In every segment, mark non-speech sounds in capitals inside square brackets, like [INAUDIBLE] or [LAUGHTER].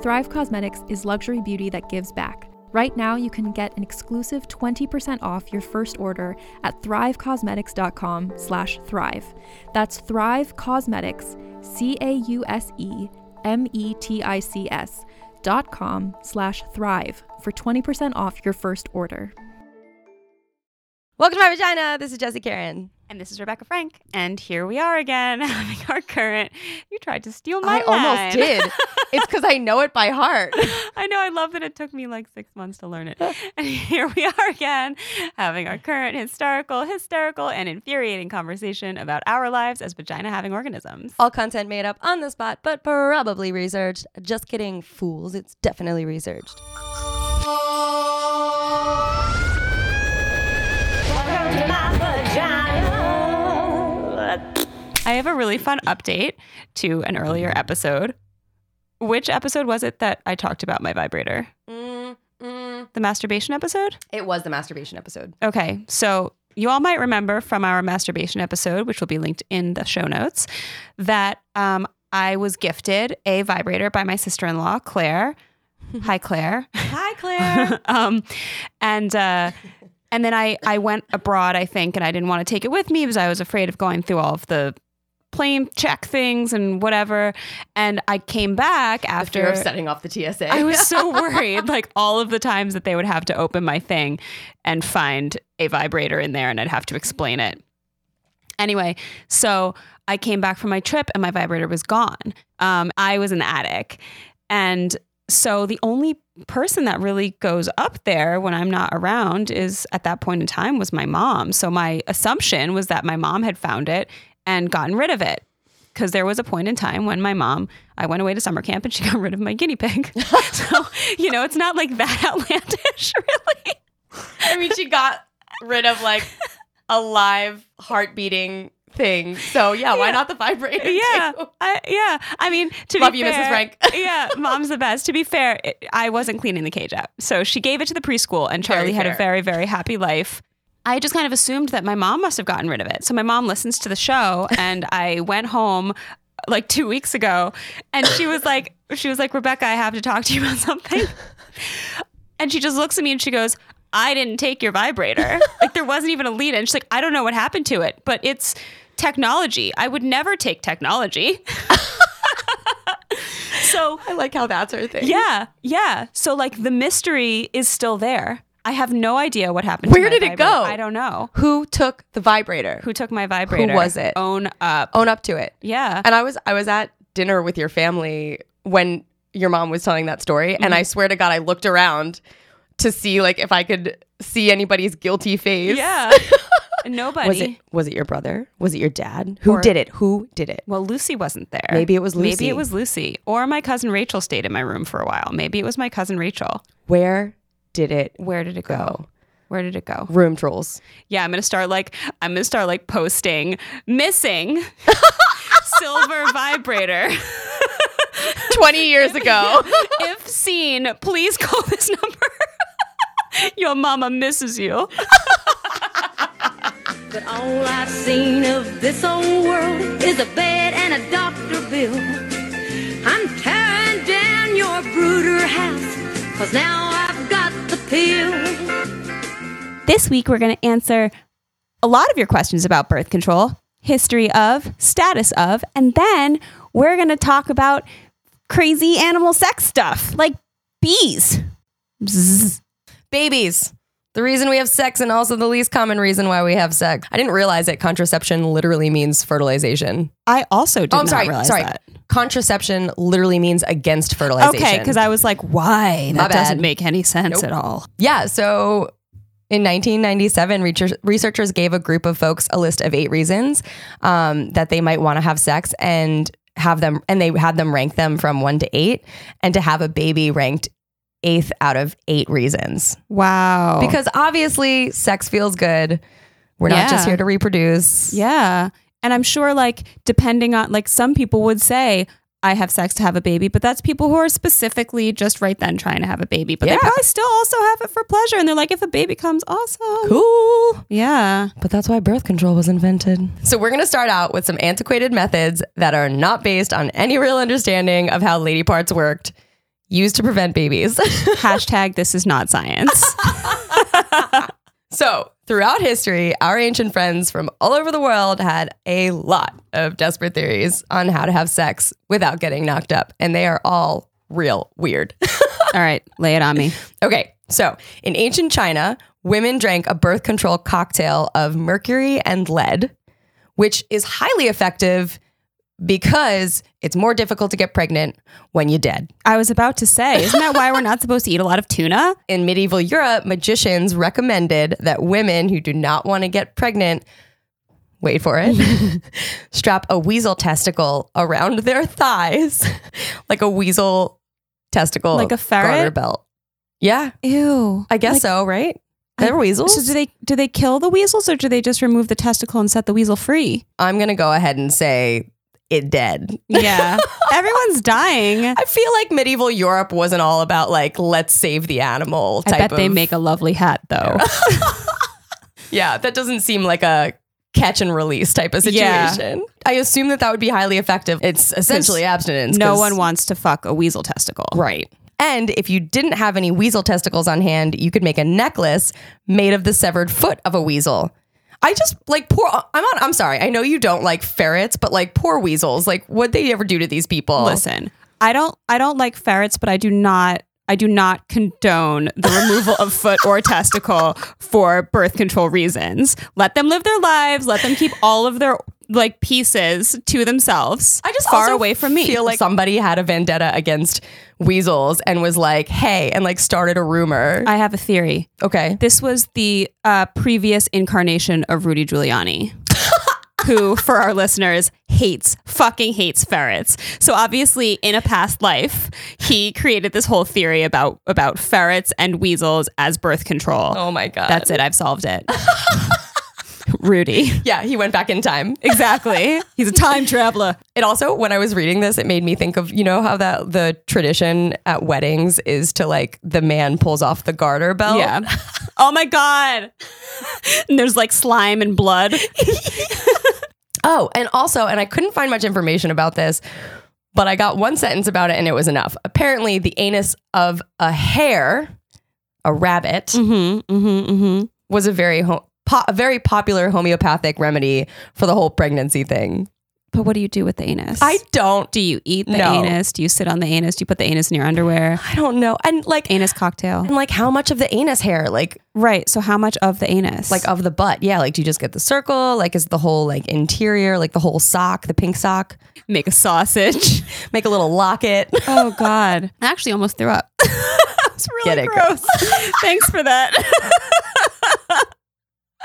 Thrive Causemetics is luxury beauty that gives back. Right now, you can get an exclusive 20% off your first order at thrivecausemetics.com slash thrive. That's Thrive Causemetics, C-A-U-S-E-M-E-T-I-C-S dot com slash thrive for 20% off your first order. Welcome to my vagina. This is Jesse Karen. And this is Rebecca Frank. And here we are again [LAUGHS] having our current. You tried to steal my I almost did. [LAUGHS] it's because I know it by heart. [LAUGHS] I know. I love that it took me like six months to learn it. and here we are again having our current historical, hysterical, and infuriating conversation about our lives as vagina having organisms. All content made up on the spot, but probably researched. Just kidding, fools. It's definitely researched. I have a really fun update to an earlier episode. Which episode was it that I talked about my vibrator? Mm, mm. The masturbation episode? It was the masturbation episode. Okay, so you all might remember from our masturbation episode, which will be linked in the show notes, that um, I was gifted a vibrator by my sister in law, Claire. [LAUGHS] Hi, Claire. Hi, Claire. [LAUGHS] um, and uh, and then I I went abroad, I think, and I didn't want to take it with me because I was afraid of going through all of the plane check things and whatever. And I came back after of setting off the TSA. I was so [LAUGHS] worried, like all of the times that they would have to open my thing and find a vibrator in there and I'd have to explain it. Anyway, so I came back from my trip and my vibrator was gone. Um, I was in the attic. And so the only person that really goes up there when I'm not around is at that point in time was my mom. So my assumption was that my mom had found it and gotten rid of it. Because there was a point in time when my mom, I went away to summer camp and she [LAUGHS] got rid of my guinea pig. [LAUGHS] so, you know, it's not like that [LAUGHS] outlandish, really. I mean, she got rid of like a live heart beating thing. So yeah, why not the vibrator? Yeah, too? I, yeah. I mean, to Love be you, Mrs. Frank. yeah, mom's the best. To be fair, it, I wasn't cleaning the cage out, so she gave it to the preschool, and Charlie had a very, very happy life. I just kind of assumed that my mom must have gotten rid of it. So my mom listens to the show, [LAUGHS] and I went home like two weeks ago, and she was like, she was like, Rebecca, I have to talk to you about something. [LAUGHS] And she just looks at me and she goes, I didn't take your vibrator. [LAUGHS] like there wasn't even a lead in. She's like, I don't know what happened to it, but it's technology. I would never take technology. so I like how that's her thing. yeah, yeah. So like the mystery is still there. I have no idea what happened. to Where my did it vibrator. go? I don't know. Who took the vibrator? Who took my vibrator? Who was it? Own up. Own up to it. Yeah. And I was I was at dinner with your family when your mom was telling that story, and Mm-hmm. I swear to God, I looked around to see like if I could see anybody's guilty face. Yeah. [LAUGHS] Nobody. Was it was it your brother? Was it your dad? Who Or- did it? Who did it? Well, Lucy wasn't there. Maybe it was Lucy. Maybe it was Lucy. Or my cousin Rachel stayed in my room for a while. Maybe it was my cousin Rachel. Where did it Where did it go? go? Where did it go? Room trolls. Yeah, I'm gonna start like I'm gonna start like posting missing [LAUGHS] silver vibrator. [LAUGHS] 20 years ago. [LAUGHS] if seen, please call this number. Your mama misses you. But all I've seen of this old world is a bed and a doctor bill. I'm tearing down your brooder house, cause now I've got the pill. This week, we're going to answer a lot of your questions about birth control, history of, status of, and then we're going to talk about crazy animal sex stuff like bees. Babies. The reason we have sex and also the least common reason why we have sex. I didn't realize that contraception literally means fertilization. I also did oh, I'm not sorry. realize Sorry. that. Contraception literally means against fertilization. Okay, because I was like, why? My That doesn't make any sense Nope. at all. Yeah. So in 1997, researchers gave a group of folks a list of eight reasons um, that they might want to have sex and have them, and they had them rank them from one to eight, and to have a baby ranked eighth out of eight reasons. Wow. Because obviously, sex feels good. We're not just here to reproduce. Yeah. And I'm sure, like, depending on, like, some people would say, I have sex to have a baby, but that's people who are specifically just right then trying to have a baby. But Yeah. they probably still also have it for pleasure. And they're like, if a baby comes, awesome. Cool. Yeah. But that's why birth control was invented. So we're going to start out with some antiquated methods that are not based on any real understanding of how lady parts worked, used to prevent babies. [LAUGHS] Hashtag this is not science. [LAUGHS] so throughout history, our ancient friends from all over the world had a lot of desperate theories on how to have sex without getting knocked up, and they are all real weird. [LAUGHS] All right, lay it on me. Okay, so in ancient China, women drank a birth control cocktail of mercury and lead, which is highly effective because it's more difficult to get pregnant when you're dead. I was about to say, isn't that why we're not [LAUGHS] supposed to eat a lot of tuna? In medieval Europe, magicians recommended that women who do not want to get pregnant, wait for it, [LAUGHS] strap a weasel testicle around their thighs, [LAUGHS] like a weasel testicle, Like a ferret? garter belt. Yeah, Ew. I guess Like, so, right? They're weasels. So do they do they kill the weasels or do they just remove the testicle and set the weasel free? I'm gonna go ahead and say it dead. Yeah. [LAUGHS] Everyone's dying. I feel like medieval Europe wasn't all about like let's save the animal I bet they make a lovely hat though. [LAUGHS] Yeah, that doesn't seem like a catch and release type of Yeah. situation. I assume that that would be highly effective. It's essentially abstinence. No one wants to fuck a weasel testicle. right. And if you didn't have any weasel testicles on hand, you could make a necklace made of the severed foot of a weasel. I just like poor. I'm on. I'm sorry. I know you don't like ferrets, but like poor weasels. Like, what they ever do to these people? Listen, I don't I don't like ferrets, but I do not I do not condone the removal of foot or testicle for birth control reasons. Let them live their lives. Let them keep all of their like pieces to themselves. I just far also away from me. Feel like somebody had a vendetta against weasels and was like, "Hey," and like started a rumor. I have a theory. okay, This was the uh, previous incarnation of Rudy Giuliani. [LAUGHS] Who, for our listeners, hates, fucking hates ferrets. So obviously, in a past life, he created this whole theory about about ferrets and weasels as birth control. oh my god, That's it. I've solved it. [LAUGHS] Rudy. [LAUGHS] Yeah, he went back in time. Exactly. He's a time [LAUGHS] traveler. It also, when I was reading this, it made me think of you know how that the tradition at weddings is to like the man pulls off the garter belt. Yeah. [LAUGHS] Oh my God. And there's like slime and blood. Oh, and also, and I couldn't find much information about this, but I got one sentence about it and it was enough. Apparently, the anus of a hare, a rabbit, Mm-hmm. Mm-hmm. Mm-hmm. was a very ho- po- a very popular homeopathic remedy for the whole pregnancy thing. But what do you do with the anus? I don't do you eat the anus? Do you sit on the anus? Do you put the anus in your underwear? I don't know. And like Anus cocktail. and like how much of the anus hare? Like Right. So how much of the anus? like of the butt? Yeah, like do you just get the circle? Like is the whole like interior, like the whole sock, the pink sock? make a sausage. [LAUGHS] Make a little locket. oh God. I actually almost threw up. [LAUGHS] It's really Get it, gross. [LAUGHS] Thanks for that.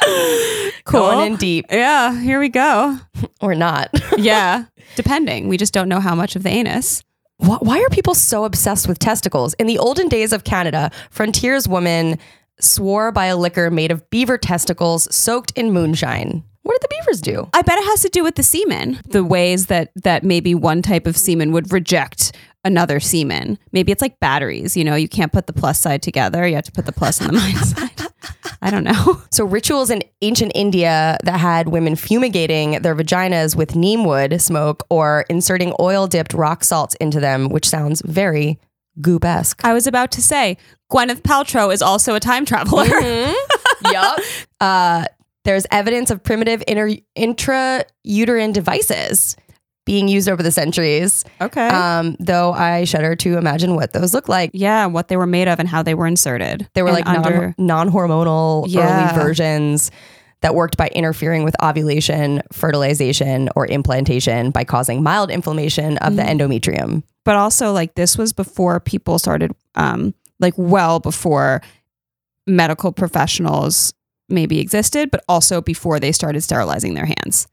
[LAUGHS] cool. Going in deep yeah, here we go. [LAUGHS] or not. [LAUGHS] Yeah. Depending. We just don't know how much of the anus. Why, why are people so obsessed with testicles? In the olden days of Canada, frontierswomen swore by a liquor made of beaver testicles soaked in moonshine. What did the beavers do? I bet it has to do with the semen. The ways that that maybe one type of semen would reject another semen. Maybe it's like batteries, you know, you can't put the plus side together. You have to put the plus and the minus side. I don't know. [LAUGHS] So, rituals in ancient India that had women fumigating their vaginas with neem wood smoke or inserting oil dipped rock salts into them, which sounds very goop esque. I was about to say Gwyneth Paltrow is also a time traveler. [LAUGHS] yup. Uh, there's evidence of primitive inter- intrauterine devices being used over the centuries. Okay. Um, though I shudder to imagine what those look like. yeah, what they were made of and how they were inserted. They were And like under. non hormonal Yeah. early versions that worked by interfering with ovulation, fertilization, or implantation by causing mild inflammation of Mm. the endometrium. but also like this was before people started um like well before medical professionals maybe existed but also before they started sterilizing their hands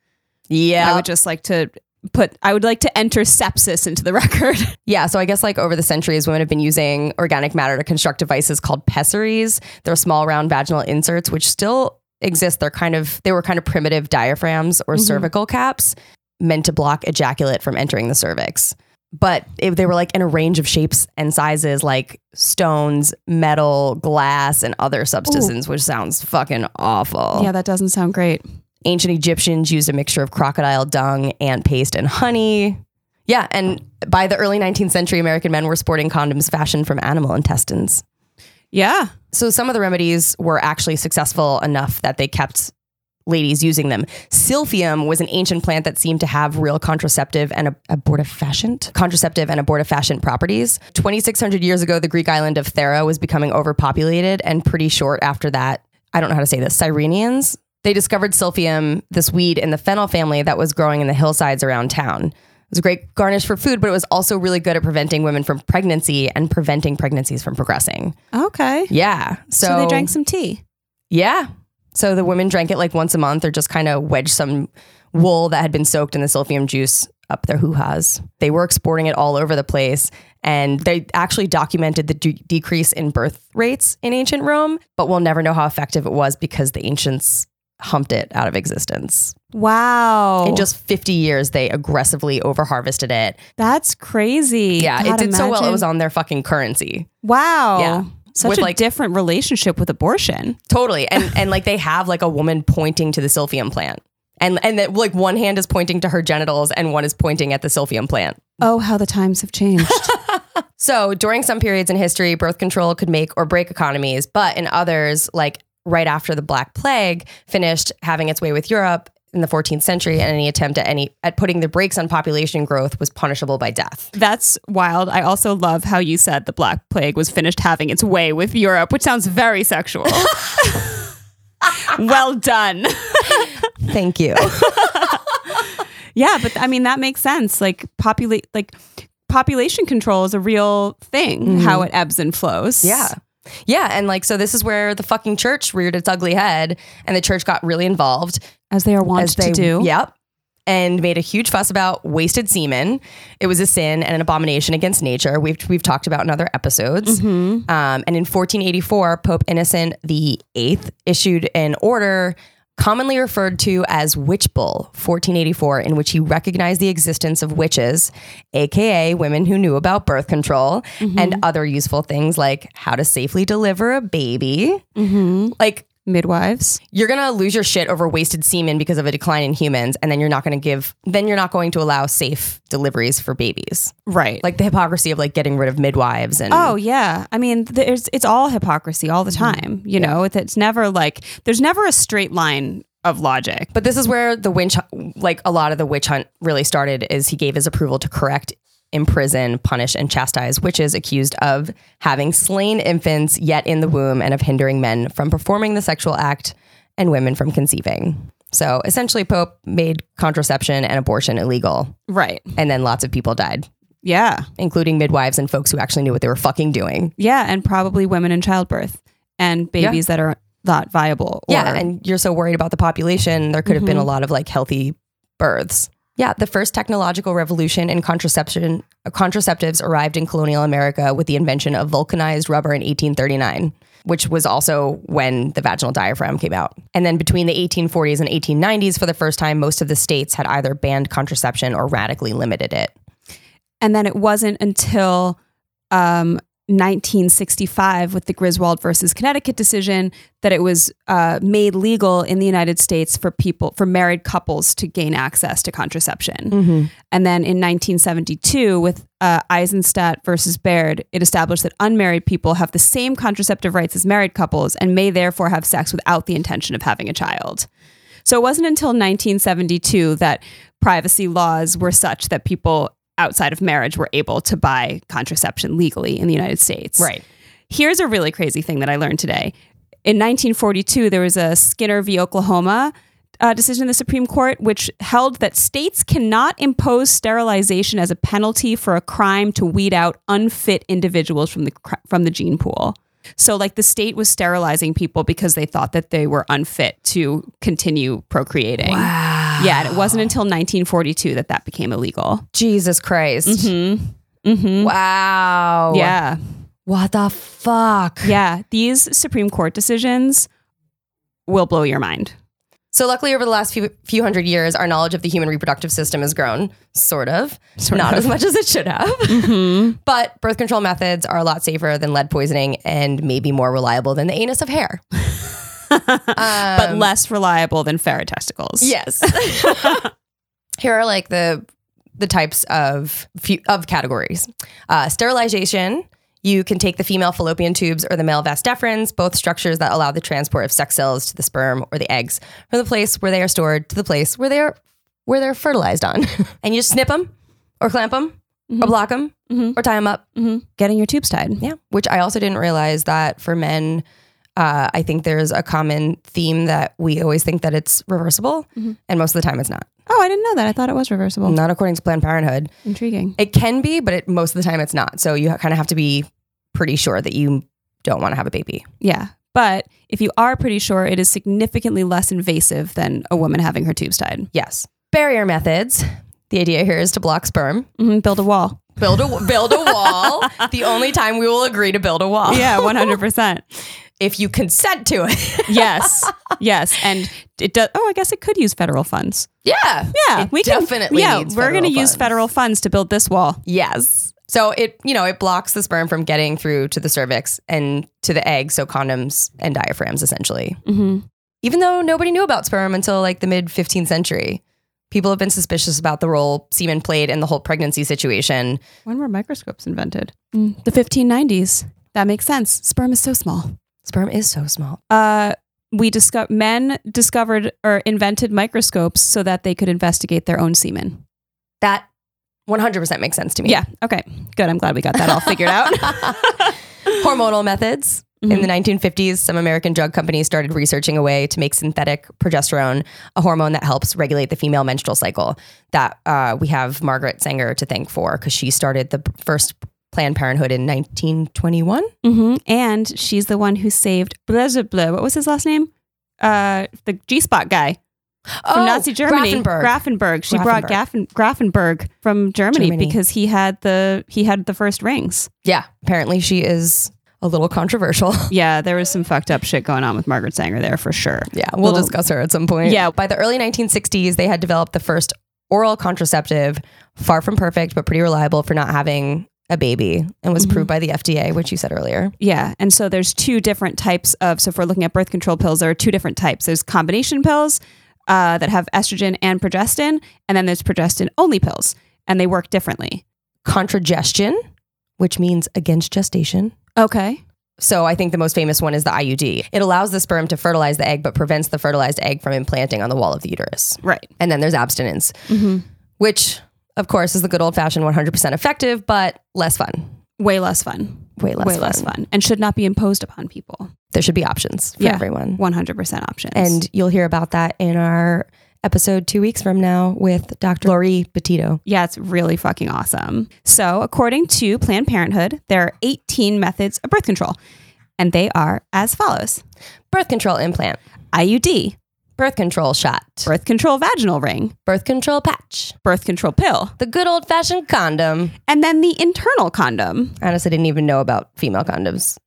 Yeah. i would just like to put i would like to enter sepsis into the [LAUGHS] record Yeah, so I guess like over the centuries, women have been using organic matter to construct devices called pessaries. They're small round vaginal inserts, which still exist. They're kind of they were kind of primitive diaphragms or mm-hmm. cervical caps meant to block ejaculate from entering the cervix. But it, they were like in a range of shapes and sizes, like stones, metal, glass, and other substances, which sounds fucking awful. yeah that doesn't sound great Ancient Egyptians used a mixture of crocodile dung, ant paste, and honey. Yeah, and by the early 19th century, American men were sporting condoms fashioned from animal intestines. yeah So some of the remedies were actually successful enough that they kept ladies using them. Silphium was an ancient plant that seemed to have real contraceptive and ab- abortifacient, contraceptive and abortifacient properties. 2600 years ago, the Greek island of Thera was becoming overpopulated and pretty short after that, I don't know how to say this, Cyrenians, they discovered silphium, this weed in the fennel family that was growing in the hillsides around town. It was a great garnish for food, but it was also really good at preventing women from pregnancy and preventing pregnancies from progressing. okay Yeah. So, so, they drank some tea Yeah. So the women drank it like once a month or just kind of wedged some wool that had been soaked in the silphium juice up their hoo-has. They were exporting it all over the place and they actually documented the de- decrease in birth rates in ancient Rome, but we'll never know how effective it was because the ancients humped it out of existence. wow In just 50 years, they aggressively overharvested it. that's crazy Yeah, it God, did so well. It was on their fucking currency. wow Yeah. such a like- different relationship with abortion Totally. And and like they have like a woman pointing to the silphium plant. And and that like one hand is pointing to her genitals and one is pointing at the silphium plant. oh how the times have changed [LAUGHS] [LAUGHS] So during some periods in history, birth control could make or break economies, but in others, like right after the Black Plague finished having its way with Europe in the 14th century, and any attempt at any at putting the brakes on population growth was punishable by death. That's wild. I also love how you said the Black Plague was finished having its way with Europe, which sounds very sexual. [LAUGHS] well done. Thank you. [LAUGHS] yeah, but I mean that makes sense. Like populate like population control is a real thing, how it ebbs and flows. Mm-hmm. Yeah. Yeah. And like, so this is where the fucking church reared its ugly head and the church got really involved. As they are wont as they to do. Yep. And made a huge fuss about wasted semen. It was a sin and an abomination against nature. We've we've talked about in other episodes. Mm-hmm. Um, and in 1484, Pope Innocent the Eighth issued an order commonly referred to as Witch Bull 1484, in which he recognized the existence of witches, aka women who knew about birth control Mm-hmm. and other useful things like how to safely deliver a baby. Mm-hmm. Like Midwives. you're gonna lose your shit over wasted semen because of a decline in humans, and then you're not gonna give, then you're not going to allow safe deliveries for babies. Right. Like the hypocrisy of like getting rid of midwives and Oh yeah, I mean, there's it's all hypocrisy all the mm-hmm. time. You know, it's, it's never like there's never a straight line of logic. But this is where the witch, like a lot of the witch hunt really started, is he gave his approval to correct, imprison, punish, and chastise witches accused of having slain infants yet in the womb and of hindering men from performing the sexual act and women from conceiving. So essentially, Pope made contraception and abortion illegal, Right. and then lots of people died, Yeah. including midwives and folks who actually knew what they were fucking doing. Yeah, and probably women in childbirth and babies that are not viable. Or, Yeah, and you're so worried about the population, there could have been a mm-hmm. lot of like healthy births. Yeah, the first technological revolution in contraception contraceptives arrived in colonial America with the invention of vulcanized rubber in 1839, which was also when the vaginal diaphragm came out. And then between the 1840s and 1890s, for the first time, most of the states had either banned contraception or radically limited it. and then it wasn't until um, 1965 with the Griswold versus Connecticut decision that it was uh, made legal in the United States for people for married couples to gain access to contraception. And then in 1972 with uh, Eisenstadt versus Baird, it established that unmarried people have the same contraceptive rights as married couples and may therefore have sex without the intention of having a child. So it wasn't until 1972 that privacy laws were such that people outside of marriage were able to buy contraception legally in the United States. Right. Here's a really crazy thing that I learned today. In 1942, there was a Skinner v. Oklahoma uh, decision in the Supreme Court, which held that states cannot impose sterilization as a penalty for a crime to weed out unfit individuals from the from the gene pool. So, like the state was sterilizing people because they thought that they were unfit to continue procreating. Wow. Yeah, and it wasn't until 1942 that that became illegal. Jesus Christ. Mm-hmm. Mm-hmm. Wow. Yeah. What the fuck? Yeah. These Supreme Court decisions will blow your mind. So luckily, over the last few few hundred years, our knowledge of the human reproductive system has grown, sort of, not as much as it should have. [LAUGHS] Mm-hmm. But birth control methods are a lot safer than lead poisoning and maybe more reliable than the anus of hare. [LAUGHS] but less reliable than ferret testicles. Yes. [LAUGHS] Here are like the the types of few, of categories. Uh, sterilization. You can take the female fallopian tubes or the male vas deferens, both structures that allow the transport of sex cells to the sperm or the eggs from the place where they are stored to the place where they are where they're fertilized on. [LAUGHS] and you just snip them or clamp them or block them or tie them up. Mm-hmm. Getting your tubes tied. Yeah. Which I also didn't realize that for men, uh, I think there's a common theme that we always think that it's reversible, and most of the time it's not. Oh, I didn't know that. I thought it was reversible. Not according to Planned Parenthood. Intriguing. It can be, but it, most of the time it's not. So you kind of have to be pretty sure that you don't want to have a baby. Yeah. But if you are pretty sure, it is significantly less invasive than a woman having her tubes tied. Yes. Barrier methods. The idea here is to block sperm. hmm Build a wall. Build a build a wall. [LAUGHS] the only time we will agree to build a wall. Yeah, [LAUGHS] 100%. If you consent to it. [LAUGHS] yes. Yes. And it does. Oh, I guess it could use federal funds. yeah. Yeah. It definitely Yeah. needs we're going to use federal funds to build this wall. Yes. So it, you know, it blocks the sperm from getting through to the cervix and to the egg. So condoms and diaphragms, essentially. Mm-hmm. Even though nobody knew about sperm until like the mid 15th century, people have been suspicious about the role semen played in the whole pregnancy situation. When were microscopes invented? Mm, The 1590s. That makes sense. Sperm is so small. Sperm is so small. Uh, we disco- men discovered or invented microscopes so that they could investigate their own semen. That 100% makes sense to me. Yeah. Okay. Good. I'm glad we got that all figured out. [LAUGHS] [LAUGHS] Hormonal methods. In the 1950s, some American drug companies started researching a way to make synthetic progesterone, a hormone that helps regulate the female menstrual cycle. That uh, we have Margaret Sanger to thank for because she started the first Planned Parenthood in 1921. hmm And she's the one who saved blah, blah, blah. What was his last name? Uh, the G spot guy from Nazi Germany. Oh, Grafenberg. Grafenberg. She brought Gaffen, Grafenberg from Germany, Germany. because he had the he had the first rings. Yeah, apparently she is a little controversial. [LAUGHS] Yeah, there was some fucked up shit going on with Margaret Sanger there for sure. Yeah, we'll Little- discuss her at some point. Yeah. By the early 1960s, they had developed the first oral contraceptive, far from perfect, but pretty reliable for not having a baby, and was approved by the FDA, which you said earlier. Yeah. And so there's two different types of, so if we're looking at birth control pills, there are two different types. There's combination pills uh, that have estrogen and progestin, and then there's progestin only pills, and they work differently. Contragestion, which means against gestation. Okay. So I think the most famous one is the IUD. It allows the sperm to fertilize the egg, but prevents the fertilized egg from implanting on the wall of the uterus. Right. And then there's abstinence, Mm-hmm. which, of course, is the good old fashioned 100% effective, but less fun. Way less fun. Way less Way fun. less fun. And should not be imposed upon people. There should be options for Yeah. everyone. 100% options. And you'll hear about that in our episode two weeks from now with Dr. Lori Petito. yeah, it's really fucking awesome. So, according to Planned Parenthood, there are 18 methods of birth control, and they are as follows Birth control implant, IUD, birth control shot, birth control vaginal ring, birth control patch, birth control pill, the good old fashioned condom. and then the internal condom. I honestly didn't even know about female condoms.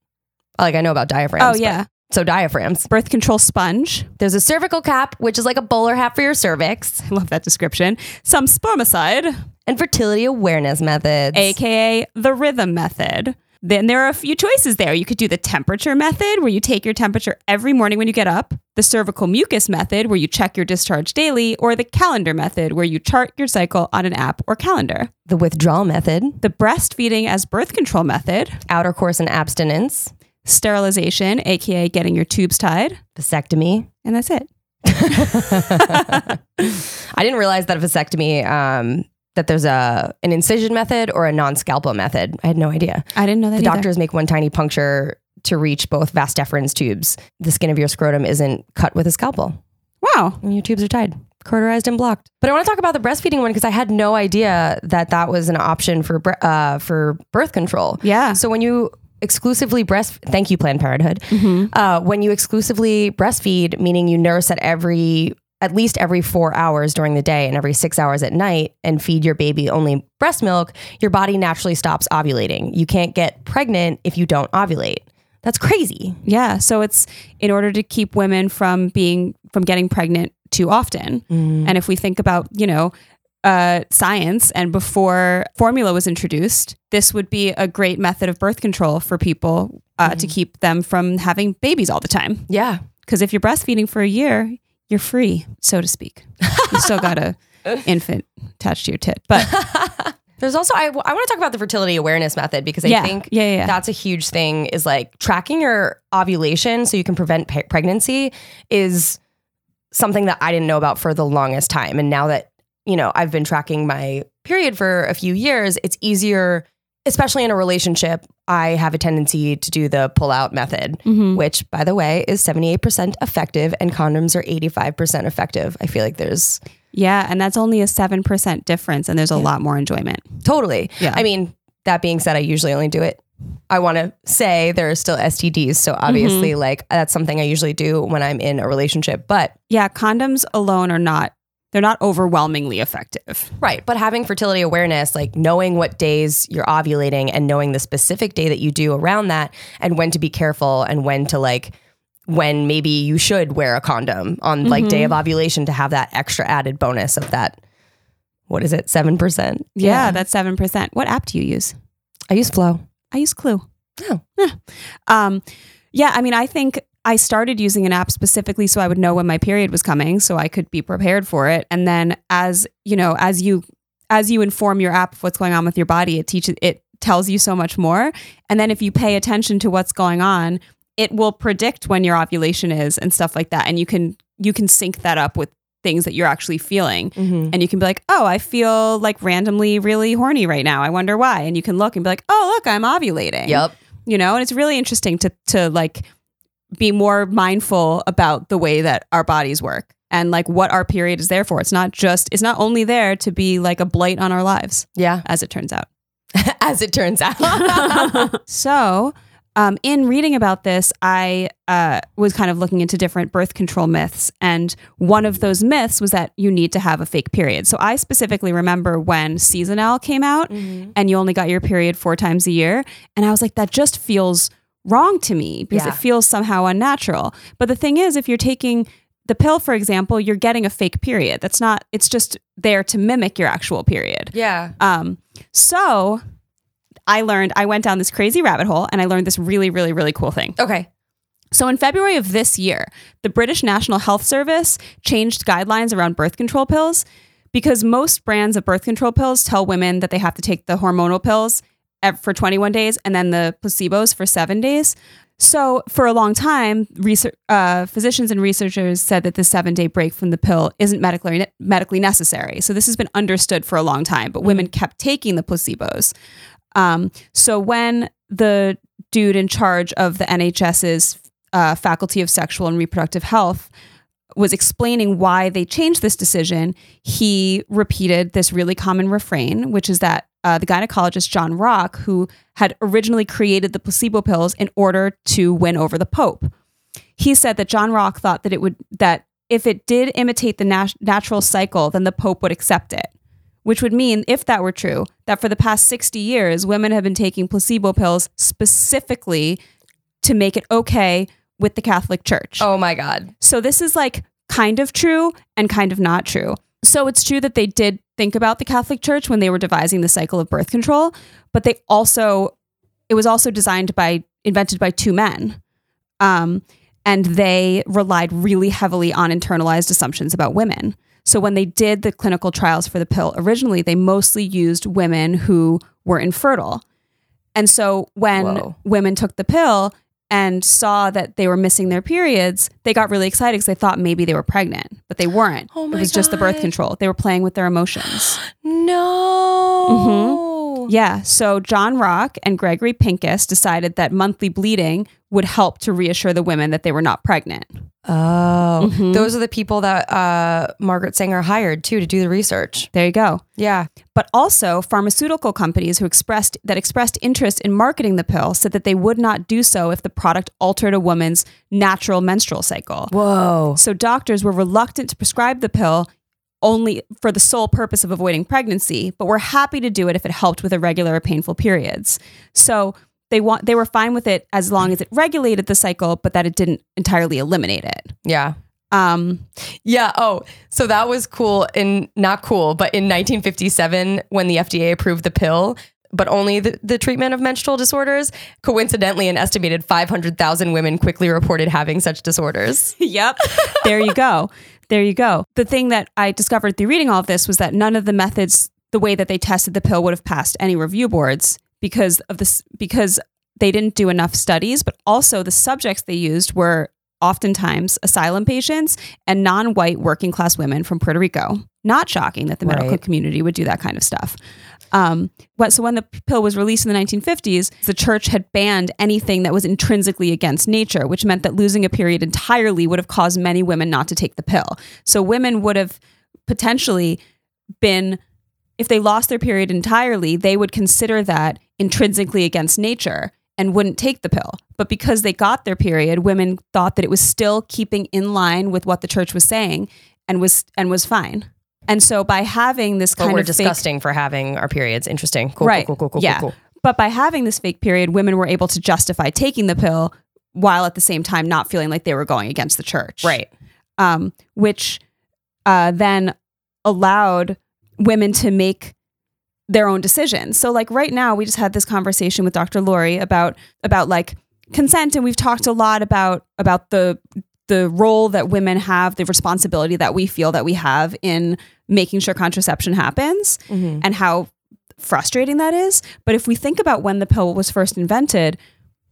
Like I know about diaphragms. Oh, but- yeah. So diaphragms. Birth control sponge. There's a cervical cap, which is like a bowler hat for your cervix, I love that description. Some spermicide, and fertility awareness methods. aka the rhythm method. Then there are a few choices there. You could do the temperature method, where you take your temperature every morning when you get up, the cervical mucus method, where you check your discharge daily, or the calendar method, where you chart your cycle on an app or calendar. The withdrawal method, The breastfeeding as birth control method, outer course and abstinence, sterilization, aka getting your tubes tied, vasectomy. and that's it. [LAUGHS] I didn't realize that a vasectomy, um, that there's a an incision method or a non-scalpel method. I had no idea. I didn't know that The either. doctors make one tiny puncture to reach both vas deferens tubes. The skin of your scrotum isn't cut with a scalpel. Wow. when your tubes are tied, cauterized and blocked. But I want to talk about the breastfeeding one because I had no idea that that was an option for uh, for birth control. Yeah. So when you exclusively breast, thank you Planned Parenthood. Mm-hmm. Uh, when you exclusively breastfeed, meaning you nurse at every at least every four hours during the day and every six hours at night, and feed your baby only breast milk, your body naturally stops ovulating. You can't get pregnant if you don't ovulate. That's crazy. Yeah. So it's in order to keep women from being from getting pregnant too often. And if we think about, you know, uh, science and before formula was introduced, this would be a great method of birth control for people uh, to keep them from having babies all the time. Yeah. Because if you're breastfeeding for a year, you're free, so to speak. You still got a [LAUGHS] infant attached to your tit, but [LAUGHS] There's also I, I want to talk about the fertility awareness method because I Yeah. think Yeah, yeah, that's a huge thing is like tracking your ovulation so you can prevent pe- pregnancy is something that I didn't know about for the longest time and now that you know I've been tracking my period for a few years it's easier especially in a relationship I have a tendency to do the pull out method Mhm. which by the way is 78% effective and condoms are 85% effective I feel like there's yeah, and that's only a seven percent difference, and there's a lot more enjoyment. Totally. Yeah. I mean, that being said, I usually only do it. I want to say there are still STDs. So obviously, Mm-hmm. like, that's something I usually do when I'm in a relationship. But, Yeah, condoms alone are not they're not overwhelmingly effective. right. But having fertility awareness, like knowing what days you're ovulating and knowing the specific day that you do around that and when to be careful and when to, like, when maybe you should wear a condom on like day of Mm-hmm. ovulation to have that extra added bonus of that. What is it? 7%? Yeah, that's seven percent. What app do you use? I use Flo. I use Clue. Oh. Yeah. Um, yeah, I mean, I think I started using an app specifically so I would know when my period was coming, so I could be prepared for it. And then, as you know, as you as you inform your app of what's going on with your body, it teaches it tells you so much more. And then, if you pay attention to what's going on, it will predict when your ovulation is and stuff like that. And you can you can sync that up with things that you're actually feeling. Mm-hmm. And you can be like, oh, I feel like randomly really horny right now. I wonder why. And you can look and be like, oh, look, I'm ovulating. Yep. You know, and it's really interesting to to like be more mindful about the way that our bodies work and like what our period is there for. It's not just it's not only there to be like a blight on our lives, Yeah. as it turns out. [LAUGHS] As it turns out. [LAUGHS] [LAUGHS] so, um, in reading about this, I uh, was kind of looking into different birth control myths. And one of those myths was that you need to have a fake period. So, I specifically remember when Seasonale came out and you only got your period four times a year. And I was like, that just feels wrong to me because Yeah. it feels somehow unnatural. But the thing is, if you're taking the pill, for example, you're getting a fake period. That's not, it's just there to mimic your actual period. yeah. Um, so I learned, I went down this crazy rabbit hole and I learned this really, really, really cool thing. Okay. So in February of this year, the British National Health Service changed guidelines around birth control pills because most brands of birth control pills tell women that they have to take the hormonal pills for 21 days and then the placebos for seven days. So for a long time, research, uh, physicians and researchers said that the seven-day break from the pill isn't medically medically necessary. So this has been understood for a long time, but women kept taking the placebos. Um, so when the dude in charge of the NHS's uh, Faculty of Sexual and Reproductive Health was explaining why they changed this decision, he repeated this really common refrain, which is that uh, the gynecologist John Rock, who had originally created the placebo pills in order to win over the Pope, he said that John Rock thought that it would that if it did imitate the nat- natural cycle, then the Pope would accept it. Which would mean, if that were true, that for the past 60 years, women have been taking placebo pills specifically to make it okay with the Catholic Church. Oh my God. So this is like kind of true and kind of not true. So it's true that they did think about the Catholic Church when they were devising the cycle of birth control, but they also it was also designed by invented by two men. Um, and they relied really heavily on internalized assumptions about women. So when they did the clinical trials for the pill originally, they mostly used women who were infertile. And so when Whoa. women took the pill and saw that they were missing their periods, they got really excited because they thought maybe they were pregnant, but they weren't. Oh it my was just the birth control. They were playing with their emotions. No. Mm-hmm. Yeah. So John Rock and Gregory Pincus decided that monthly bleeding would help to reassure the women that they were not pregnant. Oh, Mhm. those are the people that uh, Margaret Sanger hired too to do the research. There you go. Yeah. But also pharmaceutical companies who expressed that expressed interest in marketing the pill said that they would not do so if the product altered a woman's natural menstrual cycle. Whoa. So doctors were reluctant to prescribe the pill only for the sole purpose of avoiding pregnancy, but were happy to do it if it helped with irregular or painful periods. So they want they were fine with it as long as it regulated the cycle, but that it didn't entirely eliminate it. Yeah. Um, Yeah. Oh, so that was cool. In not cool, but in 1957, when the FDA approved the pill, but only the, the treatment of menstrual disorders, coincidentally, an estimated 500,000 women quickly reported having such disorders. [LAUGHS] Yep. there you go. There you go. The thing that I discovered through reading all of this was that none of the methods, the way that they tested the pill, would have passed any review boards because of this, because they didn't do enough studies, but also the subjects they used were oftentimes asylum patients and non-white working class women from Puerto Rico. Not shocking that the medical Right. community would do that kind of stuff. Um, but so when the pill was released in the 1950s, the church had banned anything that was intrinsically against nature, which meant that losing a period entirely would have caused many women not to take the pill. So women would have potentially been, if they lost their period entirely, they would consider that intrinsically against nature and wouldn't take the pill. But because they got their period, women thought that it was still keeping in line with what the church was saying and was and was fine. And so by having this kind we're of fake disgusting for having our periods. Interesting. Cool. right. Cool. Cool. Cool. Cool. yeah. Cool. cool. But by having this fake period, women were able to justify taking the pill while at the same time not feeling like they were going against the church. Right. Um, which uh, then allowed women to make their own decisions. So like right now we just had this conversation with Dr. Lori about about like consent and we've talked a lot about about the the role that women have, the responsibility that we feel that we have in making sure contraception happens Mhm. and how frustrating that is. But if we think about when the pill was first invented,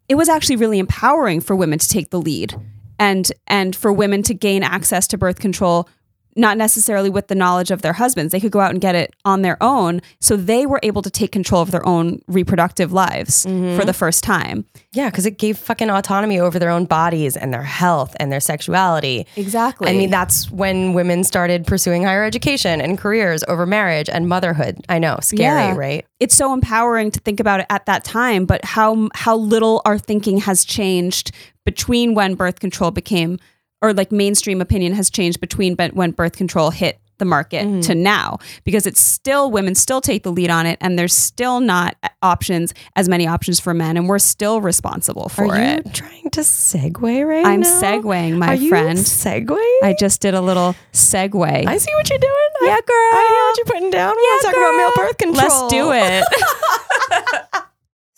it was actually really empowering for women to take the lead and and for women to gain access to birth control not necessarily with the knowledge of their husbands. They could go out and get it on their own. So they were able to take control of their own reproductive lives mm-hmm. for the first time. Yeah, because it gave fucking autonomy over their own bodies and their health and their sexuality. Exactly. I mean, that's when women started pursuing higher education and careers over marriage and motherhood. I know, scary, Yeah. right? it's so empowering to think about it at that time, but how how little our thinking has changed between when birth control became or like mainstream opinion has changed between when birth control hit the market mm-hmm. to now because it's still women still take the lead on it and there's still not uh, options as many options for men and we're still responsible for it. Are you it. trying to segue right I'm now? segueing, my Are friend. Segue? I just did a little segue. I see what you're doing. Yeah, girl. I hear what you're putting down. We want to talk about male birth control. Let's do it. [LAUGHS]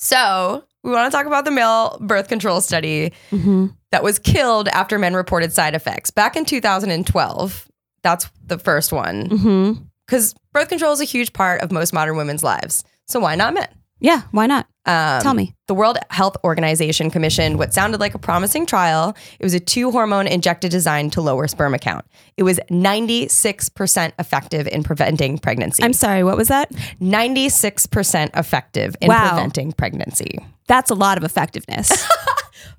So we want to talk about the male birth control study Mm-hmm. that was killed after men reported side effects back in 2012. That's the first one. Because birth control is a huge part of most modern women's lives. So why not men? Yeah, why not? Um, Tell me. The World Health Organization commissioned what sounded like a promising trial. It was a two hormone injected design to lower sperm count. It was 96% effective in preventing pregnancy. I'm sorry, what was that? 96% effective in Wow. preventing pregnancy. That's a lot of effectiveness. [LAUGHS]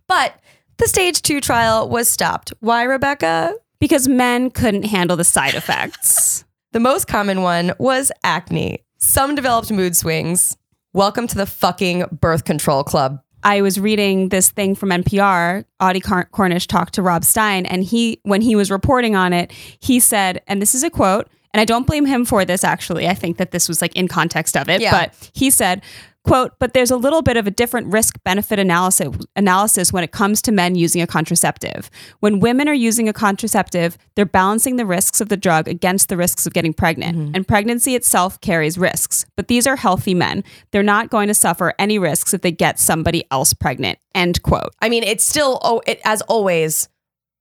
But the stage two trial was stopped. Why, Rebecca? because men couldn't handle the side effects. [LAUGHS] The most common one was acne. Some developed mood swings. Welcome to the fucking birth control club. I was reading this thing from NPR. Audie Cornish talked to Rob Stein, and he, when he was reporting on it, he said, and this is a quote, and I don't blame him for this actually. I think that this was like in context of it, Yeah. but he said, Quote, but there's a little bit of a different risk benefit analysis analysis when it comes to men using a contraceptive. When women are using a contraceptive, they're balancing the risks of the drug against the risks of getting pregnant. Mm-hmm. And pregnancy itself carries risks. But these are healthy men. They're not going to suffer any risks if they get somebody else pregnant. End quote. I mean, it still, oh, it as always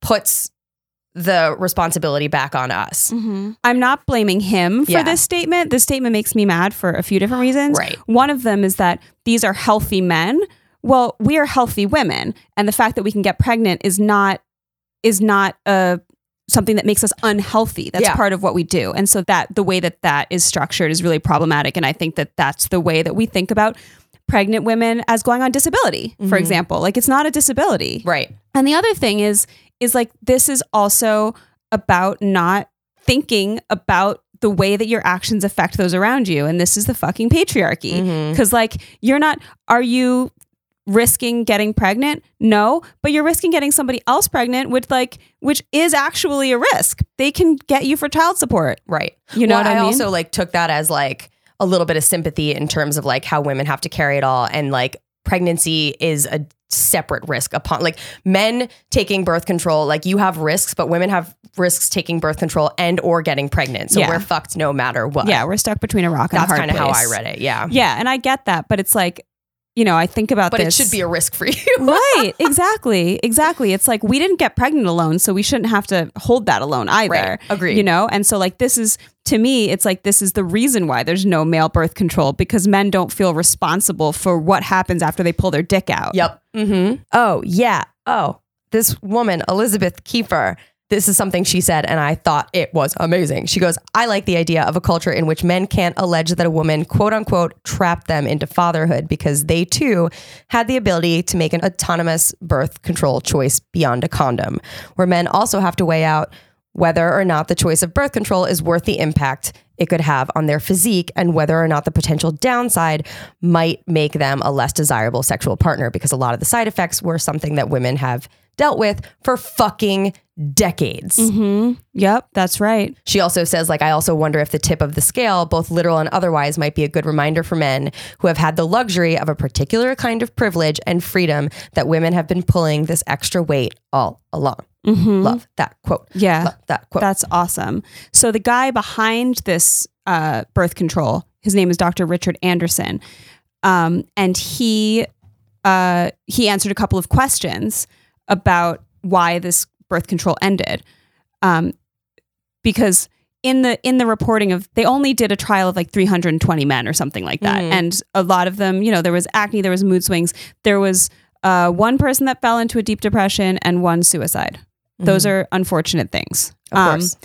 puts the responsibility back on us. I'm not blaming him for Yeah. this statement. This statement makes me mad for a few different reasons. Right. One of them is that these are healthy men. Well, we are healthy women, and the fact that we can get pregnant is not is not uh, something that makes us unhealthy. That's Yeah. part of what we do, and so that the way that that is structured is really problematic. And I think that that's the way that we think about pregnant women as going on disability, for example. Like it's not a disability. Right. And the other thing is is like this is also about not thinking about the way that your actions affect those around you and this is the fucking patriarchy Mm-hmm. cuz like you're not are you risking getting pregnant no but you're risking getting somebody else pregnant which like which is actually a risk they can get you for child support Right. You know Well, what I mean? also like took that as like a little bit of sympathy in terms of like how women have to carry it all and like pregnancy is a separate risk upon like men taking birth control like you have risks but women have risks taking birth control and or getting pregnant. So Yeah. we're fucked no matter what. Yeah we're stuck between a rock and that's a hard kind of how i read it yeah. Yeah and i get that but it's like you know i think about this. but it should be a risk for you [LAUGHS] right exactly exactly it's like we didn't get pregnant alone so we shouldn't have to hold that alone either Right. Agreed. you know and so like this is to me it's like this is the reason why there's no male birth control because men don't feel responsible for what happens after they pull their dick out Yep. Mm-hmm. Oh, yeah. Oh, this woman, Elizabeth Kiefer, this is something she said, and I thought it was amazing. She goes, I like the idea of a culture in which men can't allege that a woman, quote unquote, trapped them into fatherhood because they too had the ability to make an autonomous birth control choice beyond a condom, where men also have to weigh out whether or not the choice of birth control is worth the impact it could have on their physique and whether or not the potential downside might make them a less desirable sexual partner because a lot of the side effects were something that women have dealt with for fucking decades. yep that's right She also says, like, I also wonder if the tip of the scale, both literal and otherwise, might be a good reminder for men who have had the luxury of a particular kind of privilege and freedom that women have been pulling this extra weight all along. Love that quote. yeah Love that quote. That's awesome. So the guy behind this uh, birth control, his name is Dr. Richard Anderson, um, and he uh, he answered a couple of questions about why this birth control ended, um, because in the in the reporting of they only did a trial of like 320 men or something like that, Mhm. and a lot of them, you know, there was acne, there was mood swings, there was uh, one person that fell into a deep depression and one suicide. Those are unfortunate things. Of Um, course.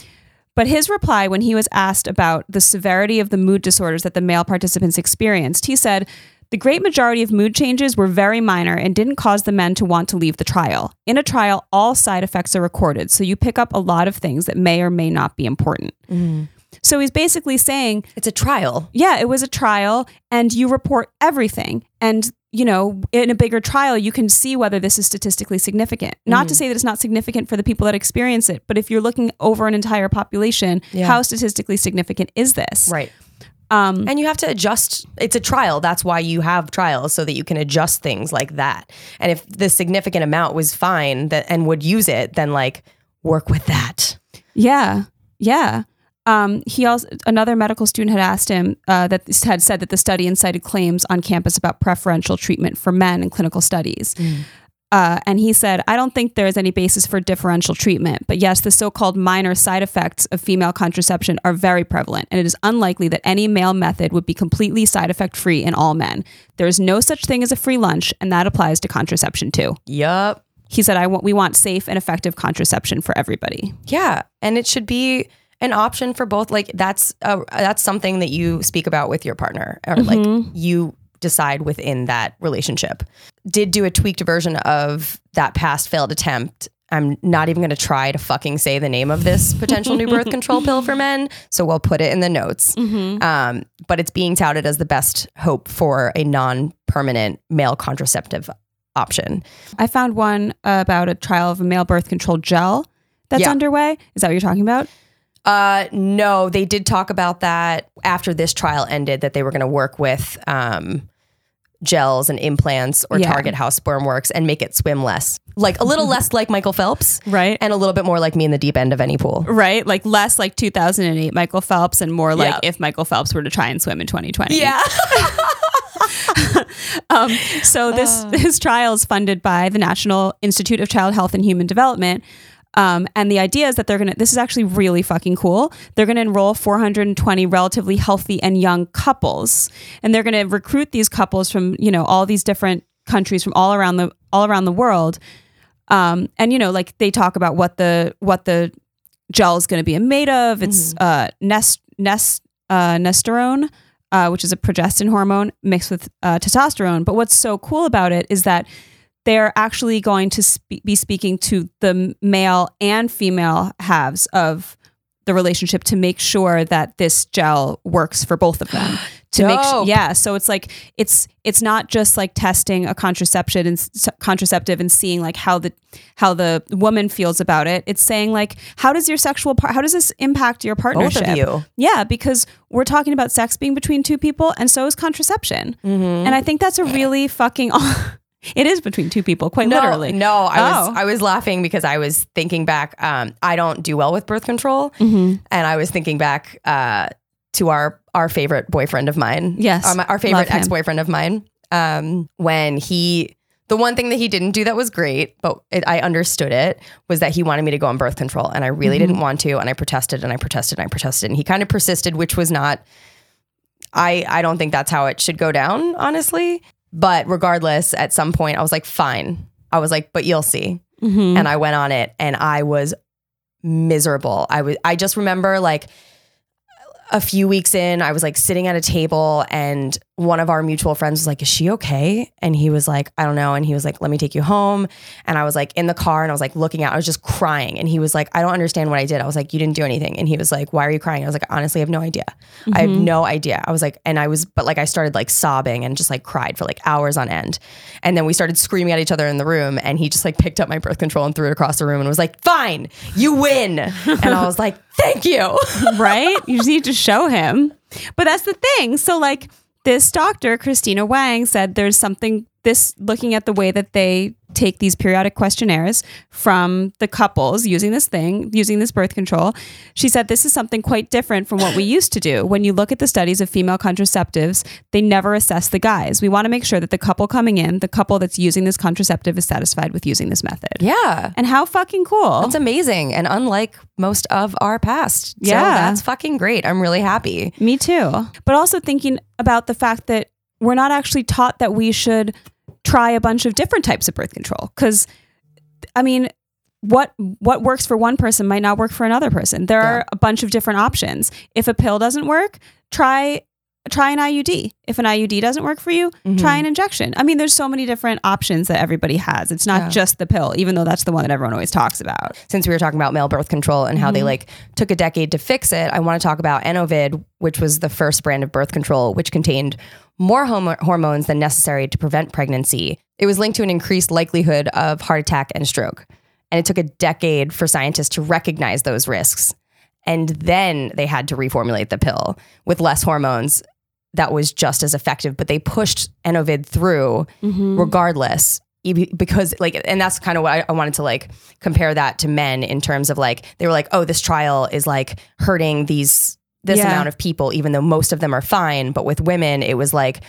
but his reply when he was asked about the severity of the mood disorders that the male participants experienced, he said, the great majority of mood changes were very minor and didn't cause the men to want to leave the trial. In a trial, all side effects are recorded, so you pick up a lot of things that may or may not be important. Mm-hmm. So he's basically saying, It's a trial. yeah, it was a trial and you report everything. And, you know, in a bigger trial, you can see whether this is statistically significant. Not to mm. say that it's not significant for the people that experience it, but if you're looking over an entire population, Yeah. how statistically significant is this? Right. Um, And you have to adjust. It's a trial. That's why you have trials so that you can adjust things like that. And if the significant amount was fine that and would use it, then like work with that. yeah. Yeah. Um, he also another medical student had asked him uh, that had said that the study incited claims on campus about preferential treatment for men in clinical studies. Uh, and he said, I don't think there is any basis for differential treatment, but yes, the so called minor side effects of female contraception are very prevalent, and it is unlikely that any male method would be completely side effect free in all men. There is no such thing as a free lunch, and that applies to contraception too. Yup. He said, I want, we want safe and effective contraception for everybody. Yeah, and it should be an option for both. Like that's a, that's something that you speak about with your partner, or like you decide within that relationship. Did do a tweaked version of that past failed attempt. I'm not even going to try to fucking say the name of this potential new birth [LAUGHS] control pill for men, so we'll put it in the notes. Um, but it's being touted as the best hope for a non-permanent male contraceptive option. I found one about a trial of a male birth control gel that's Yeah. underway. Is that what you're talking about? Uh, no, they did talk about that after this trial ended that they were going to work with um, gels and implants or Yeah. target how sperm works and make it swim less. Like a little [LAUGHS] less like Michael Phelps. Right. And a little bit more like me in the deep end of any pool. right? Like less like 2008 Michael Phelps and more like Yeah. if Michael Phelps were to try and swim in 2020. Yeah. [LAUGHS] [LAUGHS] Um, so this this trial is funded by the National Institute of Child Health and Human Development. Um, and the idea is that they're gonna. This is actually really fucking cool. They're gonna enroll 420 relatively healthy and young couples, and they're gonna recruit these couples from you know all these different countries from all around the all around the world. Um, and you know, like they talk about what the what the gel is going to be made of. It's uh, nest nest uh, Nestorone, uh, which is a progestin hormone mixed with uh, testosterone. But what's so cool about it is that they're actually going to spe- be speaking to the male and female halves of the relationship to make sure that this gel works for both of them. [GASPS] To make sure, yeah. So it's like it's it's not just like testing a contraception and s- contraceptive and seeing like how the how the woman feels about it. It's saying like how does your sexual part how does this impact your partnership Both of you. Yeah, because we're talking about sex being between two people, and so is contraception. Mm-hmm. And I think that's a really fucking. [LAUGHS] it is between two people, quite No, literally. no, I was Oh. I was laughing because I was thinking back. Um, I don't do well with birth control, Mm-hmm. and I was thinking back uh, to our our favorite boyfriend of mine. Yes, um, our favorite ex boyfriend of mine. Um, when he, the one thing that he didn't do that was great, but it, I understood it was that he wanted me to go on birth control, and I really Mm-hmm. didn't want to, and I protested and I protested and I protested, and he kind of persisted, which was not. I I don't think that's how it should go down, honestly. But regardless, at some point, I was like, fine. I was like, but you'll see. Mhm. And I went on it, and I was miserable. I was. I just remember like a few weeks in, I was like sitting at a table and one of our mutual friends was like, Is she okay? And he was like, I don't know. And he was like, Let me take you home. And I was like in the car and I was like looking out, I was just crying. And he was like, I don't understand what I did. I was like, You didn't do anything. And he was like, Why are you crying? I was like, Honestly, I have no idea. I have mm-hmm. no idea. I was like, and I was, but like I started like sobbing and just like cried for like hours on end. And then we started screaming at each other in the room. And he just like picked up my birth control and threw it across the room and was like, Fine, you win. [LAUGHS] and I was like, Thank you. right? You just need to show him. But that's the thing. So, like, this doctor, Christina Wang, said there's something, this looking at the way that they take these periodic questionnaires from the couples using this thing, using this birth control. She said this is something quite different from what we [COUGHS] used to do. When you look at the studies of female contraceptives, they never assess the guys. We want to make sure that the couple coming in, the couple that's using this contraceptive, is satisfied with using this method. Yeah. And how fucking cool. That's amazing and unlike most of our past. So Yeah. that's fucking great. I'm really happy. Me too. But also thinking about the fact that we're not actually taught that we should try a bunch of different types of birth control cuz I mean what what works for one person might not work for another person. There Yeah. are a bunch of different options. If a pill doesn't work, try try an IUD. If an IUD doesn't work for you, mm-hmm. try an injection. I mean there's so many different options that everybody has. It's not Yeah. just the pill, even though that's the one that everyone always talks about. Since we were talking about male birth control and how they mm-hmm. like took a decade to fix it, I want to talk about Enovid, which was the first brand of birth control, which contained more homo- hormones than necessary to prevent pregnancy. It was linked to an increased likelihood of heart attack and stroke. And it took a decade for scientists to recognize those risks. And then they had to reformulate the pill with less hormones that was just as effective, but they pushed Enovid through mm-hmm. regardless. e- Because like, and that's kind of what I, I wanted to like compare that to men in terms of like they were like, oh, this trial is like hurting these this Yeah. amount of people, even though most of them are fine. But with women, it was like,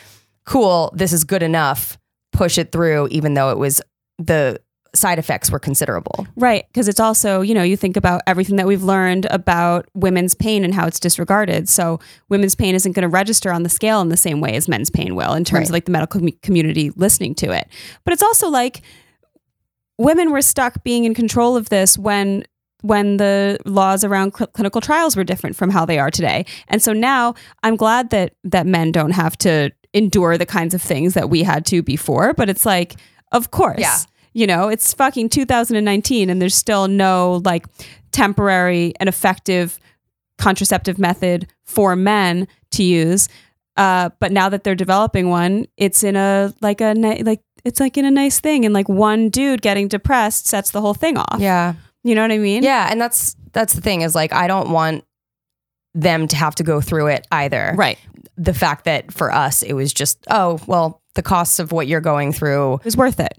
cool, this is good enough. Push it through, even though it was the side effects were considerable. Right. Because it's also, you know, you think about everything that we've learned about women's pain and how it's disregarded. So women's pain isn't going to register on the scale in the same way as men's pain will in terms Right. of like the medical com- community listening to it. But it's also like women were stuck being in control of this when when the laws around cl- clinical trials were different from how they are today. And so now I'm glad that that men don't have to endure the kinds of things that we had to before, but it's like of course. Yeah. You know, it's fucking 2019 and there's still no like temporary and effective contraceptive method for men to use. Uh, but now that they're developing one, it's in a like a like it's like in a nice thing, and like one dude getting depressed sets the whole thing off. Yeah. you know what I mean? Yeah, and that's that's the thing is like I don't want them to have to go through it either. right. The fact that for us it was just oh well the costs of what you're going through. is worth it.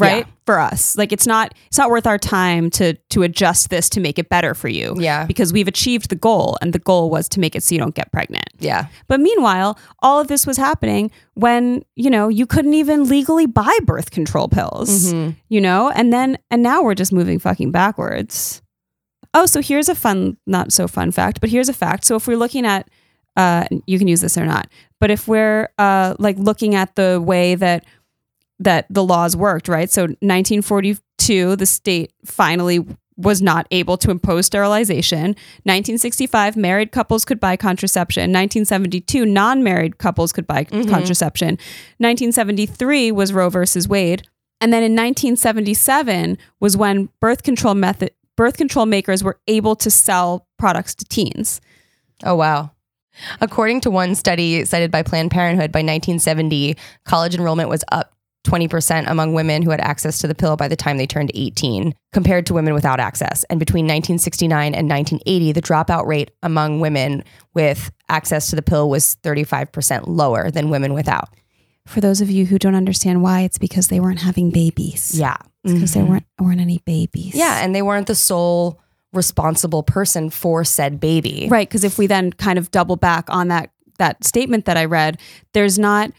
Right? Yeah. For us. Like it's not it's not worth our time to to adjust this to make it better for you. Yeah. Because we've achieved the goal and the goal was to make it so you don't get pregnant. Yeah. But meanwhile, all of this was happening when, you know, you couldn't even legally buy birth control pills. You know? And then and now we're just moving fucking backwards. Oh, so here's a fun not so fun fact, but here's a fact. So if we're looking at uh you can use this or not. But if we're uh like looking at the way that that the laws worked, right? So 1942, the state finally was not able to impose sterilization. 1965, married couples could buy contraception. 1972, non-married couples could buy mm-hmm. contraception. 1973 was Roe versus Wade. And then in 1977 was when birth control method birth control makers were able to sell products to teens. Oh, wow. According to one study cited by Planned Parenthood, by 1970, college enrollment was up 20% among women who had access to the pill by the time they turned 18, compared to women without access. And between 1969 and 1980, the dropout rate among women with access to the pill was 35% lower than women without. For those of you who don't understand why, it's because they weren't having babies. Yeah. because there mm-hmm. weren't weren't any babies. Yeah. And they weren't the sole responsible person for said baby. right. Because if we then kind of double back on that that statement that I read, there's not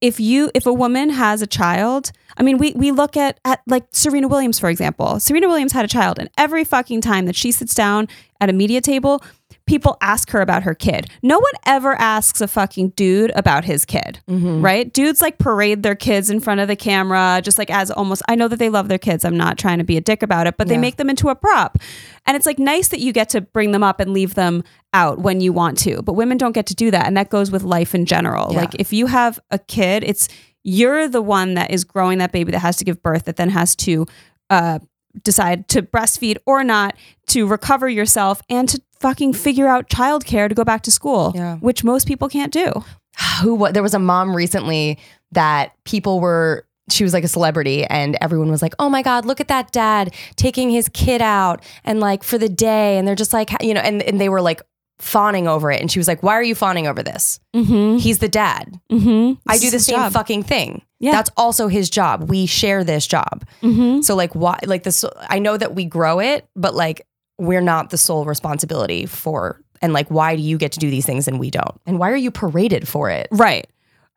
if you if a woman has a child. I mean, we we look at at like Serena Williams for example. Serena Williams had a child, and every fucking time that she sits down at a media table. People ask her about her kid. No one ever asks a fucking dude about his kid, right? Dudes like parade their kids in front of the camera, just like as almost. I know that they love their kids. I'm not trying to be a dick about it, but they make them into a prop. And it's like nice that you get to bring them up and leave them out when you want to. But women don't get to do that. And that goes with life in general. Yeah. Like if you have a kid, it's you're the one that is growing that baby that has to give birth, that then has to uh, decide to breastfeed or not, to recover yourself and to fucking figure out childcare to go back to school, Yeah. which most people can't do. [SIGHS] who what there was a mom recently that people were she was like a celebrity and everyone was like oh my god look at that dad taking his kid out and like for the day and they're just like you know and, and they were like fawning over it and she was like why are you fawning over this Mm-hmm. he's the dad Mm-hmm. i do the same fucking thing Yeah. that's also his job we share this job Mm-hmm. so like why like this i know that we grow it but like we're not the sole responsibility for and like why do you get to do these things and we don't and why are you paraded for it Right.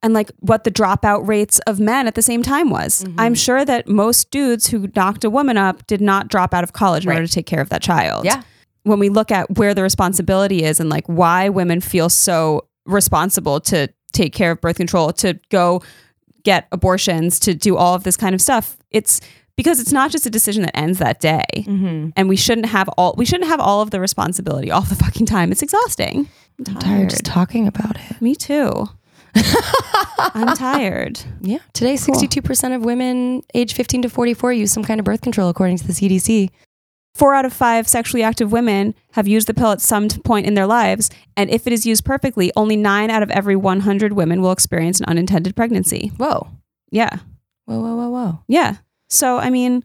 And like what the dropout rates of men at the same time was. Mm-hmm. I'm sure that most dudes who knocked a woman up did not drop out of college in Right. order to take care of that child. Yeah. When we look at where the responsibility is and like why women feel so responsible to take care of birth control, to go get abortions, to do all of this kind of stuff, it's because it's not just a decision that ends that day. mm-hmm. And we shouldn't have all we shouldn't have all of the responsibility all the fucking time. It's exhausting. I'm tired i'm just talking about it. Me too. [LAUGHS] I'm tired. Yeah. Today, 62% of women age 15 to 44 use some kind of birth control, according to the CDC. Four out of five sexually active women have used the pill at some point in their lives. And if it is used perfectly, only nine out of every 100 women will experience an unintended pregnancy. Whoa. Yeah. Whoa, whoa, whoa, whoa. Yeah. So, I mean,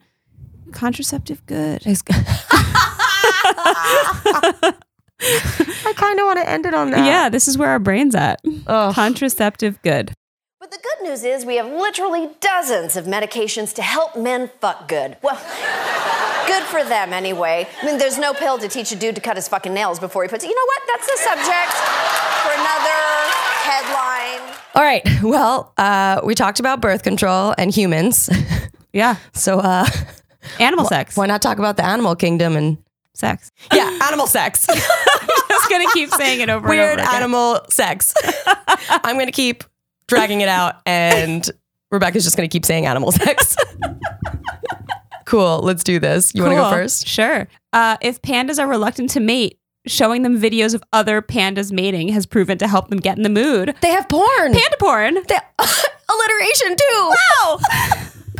contraceptive good. It's- [LAUGHS] I kind of want to end it on that. Yeah, this is where our brain's at. Ugh. Contraceptive good. But the good news is we have literally dozens of medications to help men fuck good. Well, good for them anyway. I mean, there's no pill to teach a dude to cut his fucking nails before he puts it. You know what? That's the subject for another headline. All right. Well, uh, we talked about birth control and humans. [LAUGHS] Yeah. so uh, [LAUGHS] Animal sex. why not talk about the animal kingdom and Sex. yeah, animal sex. [LAUGHS] [LAUGHS] Just gonna keep saying it over Weird and over again. animal sex. I'm going to keep dragging it out and Rebecca's just going to keep saying animal sex. cool. Let's do this. You want to go first? Sure. Uh, if pandas are reluctant to mate, showing them videos of other pandas mating has proven to help them get in the mood. They have porn. Panda porn They- alliteration too. Wow.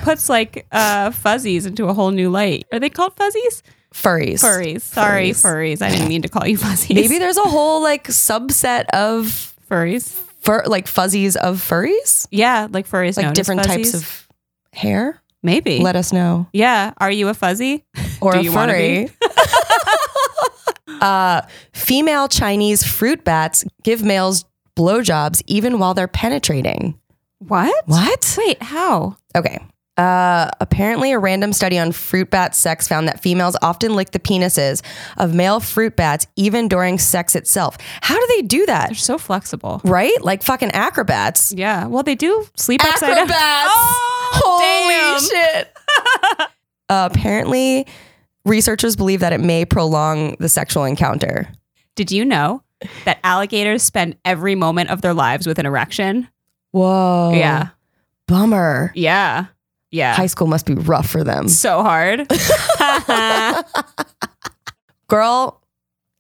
Puts like uh, fuzzies into a whole new light. Are they called fuzzies? Furries. Furries. Sorry, Furries. I didn't mean to call you fuzzies. Maybe there's a whole like subset of furries. fur, like fuzzies of furries, Yeah, like furries. like different types of hair. Maybe. Let us know. yeah. Are you a fuzzy? Or Do a furry. [LAUGHS] uh, female Chinese fruit bats give males blowjobs even while they're penetrating. What? What? Wait, how? Okay. Uh, apparently, a random study on fruit bat sex found that females often lick the penises of male fruit bats even during sex itself. How do they do that? They're so flexible. Right? Like fucking acrobats. Yeah. Well, they do sleep upside down. Acrobats! [LAUGHS] Oh, Holy damn. shit. [LAUGHS] uh, apparently, researchers believe that it may prolong the sexual encounter. Did you know that alligators spend every moment of their lives with an erection? Whoa. Yeah. Bummer. Yeah. Yeah. High school must be rough for them. so hard. [LAUGHS] [LAUGHS] Girl,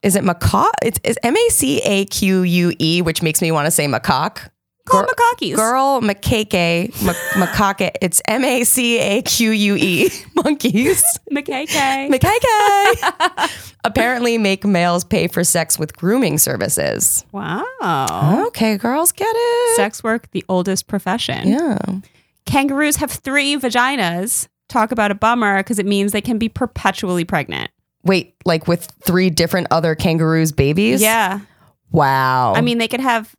is it macaque? It's, it's M A C A Q U E, which makes me want to say macaque. Call Girl- macaques. Girl, macaque, ma- macaque. It's M A C A Q U E. [LAUGHS] Monkeys. Macaque. Macaque. Apparently, make males pay for sex with grooming services. wow. Okay, girls get it. Sex work, the oldest profession. Yeah. Kangaroos have three vaginas. Talk about a bummer because it means they can be perpetually pregnant. Wait, like with three different other kangaroos' babies? Yeah. Wow. I mean, they could have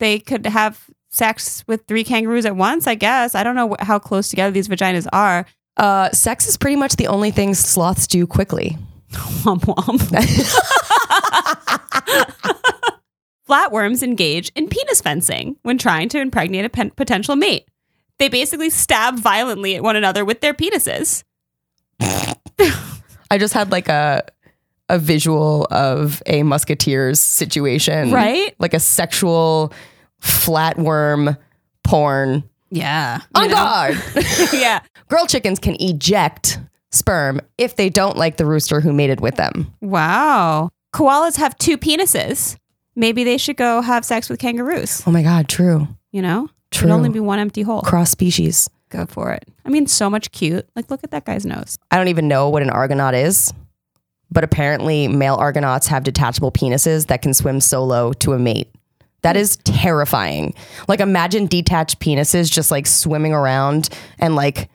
they could have sex with three kangaroos at once. I guess I don't know wh- how close together these vaginas are. uh, sex is pretty much the only thing sloths do quickly. [LAUGHS] Womp womp. [LAUGHS] Flatworms engage in penis fencing when trying to impregnate a pen- potential mate. They basically stab violently at one another with their penises. [LAUGHS] I just had like a a visual of a musketeers situation. Right? Like a sexual flatworm porn. Yeah. On guard. [LAUGHS] [LAUGHS] yeah. Girl chickens can eject sperm if they don't like the rooster who mated with them. Wow. Koalas have two penises. Maybe they should go have sex with kangaroos. Oh my god, true. You know? True. It'd only be one empty hole. Cross species. Go for it. I mean, so much cute. Like, look at that guy's nose. I don't even know what an argonaut is, but apparently male argonauts have detachable penises that can swim solo to a mate. That is terrifying. Like imagine detached penises just like swimming around and like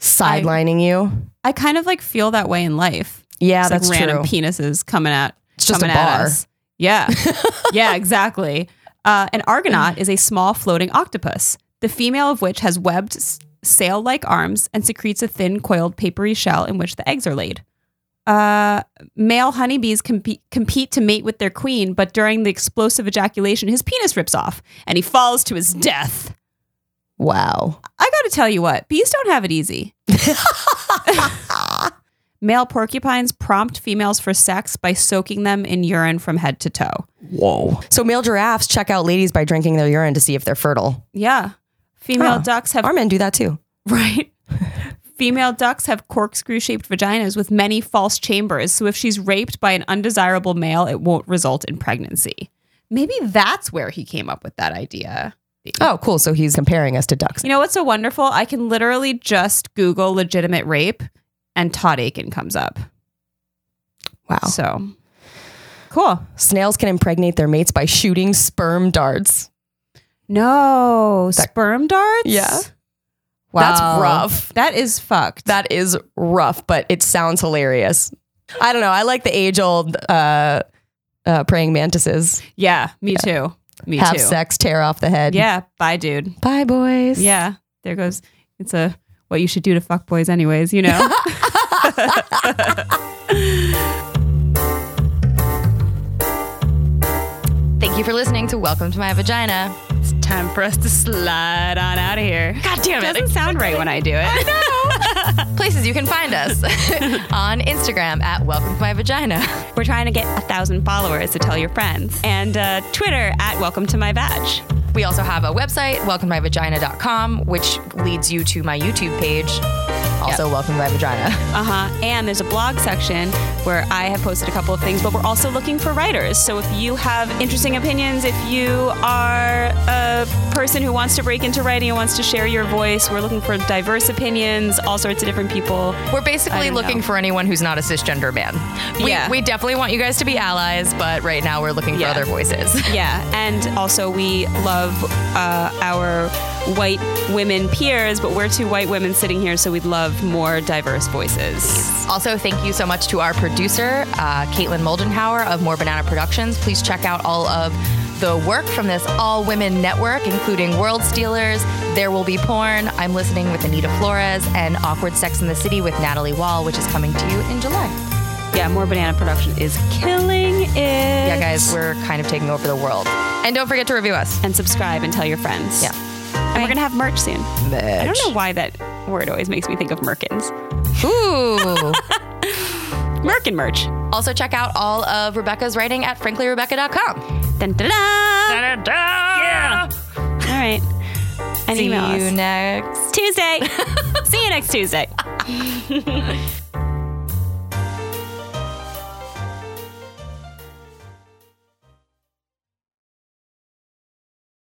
sidelining you. I kind of like feel that way in life. Yeah, It's that's like random true. penises coming out. It's just coming a at bar. us. Yeah. [LAUGHS] yeah, exactly. Uh, an argonaut is a small floating octopus, the female of which has webbed sail like arms and secretes a thin, coiled, papery shell in which the eggs are laid. Uh, male honeybees compete, compete to mate with their queen, but during the explosive ejaculation, his penis rips off and he falls to his death. Wow. I got to tell you what, bees don't have it easy. [LAUGHS] [LAUGHS] Male porcupines prompt females for sex by soaking them in urine from head to toe. Whoa. So male giraffes check out ladies by drinking their urine to see if they're fertile. Yeah. Female Huh. ducks have Our men do that too. [LAUGHS] right. Female ducks have corkscrew shaped vaginas with many false chambers. So if she's raped by an undesirable male, it won't result in pregnancy. Maybe that's where he came up with that idea. Oh, cool. So he's comparing us to ducks. You know what's so wonderful? I can literally just Google legitimate rape and Todd Akin comes up. Wow. So cool. Snails can impregnate their mates by shooting sperm darts. No, That- sperm darts? Yeah. Wow. That's rough. That is fucked. That is rough, but it sounds hilarious. I don't know. I like the age old uh, uh, praying mantises. yeah, me too. Me too. Have too. sex, tear off the head. Yeah, bye, dude. Bye, boys. Yeah, there goes. It's a what you should do to fuck boys, anyways. You know. [LAUGHS] Thank you for listening to Welcome to My Vagina. it's time for us to slide on out of here. God damn it. It Doesn't sound right when I do it. I know. [LAUGHS] Places you can find us [LAUGHS] on Instagram at Welcome to My Vagina. We're trying to get a thousand followers to tell your friends, and uh, Twitter at Welcome to My Vag. We also have a website, welcometomyvagina.com, which leads you to my YouTube page. Also, welcome to my vagina. [LAUGHS] Uh huh. And there's a blog section where I have posted a couple of things, but we're also looking for writers. So if you have interesting opinions, if you are a person who wants to break into writing and wants to share your voice, we're looking for diverse opinions, all sorts of different people. We're basically looking know. for anyone who's not a cisgender man. We, Yeah. we definitely want you guys to be allies, but right now we're looking Yeah. for other voices. [LAUGHS] Yeah, and also we love uh, our white women peers, but we're two white women sitting here, so we'd love more diverse voices. Also, thank you so much to our producer, uh, Caitlin Moldenhauer of More Banana Productions. Please check out all of the work from this all women network, including World Stealers, There Will Be Porn, I'm Listening with Anita Flores, and Awkward Sex in the City with Natalie Wall, which is coming to you in July. Yeah, more banana production is killing it. Yeah, guys, we're kind of taking over the world. And don't forget to review us. And subscribe and tell your friends. Yeah. And we're gonna have merch soon. Merch. I don't know why that word always makes me think of Merkins. Ooh. [LAUGHS] Merkin merch. also, check out all of Rebecca's writing at franklyrebecca.com. Dun, da, da. Yeah. All right. And See email you us. next. Tuesday. [LAUGHS] See you next Tuesday. [LAUGHS]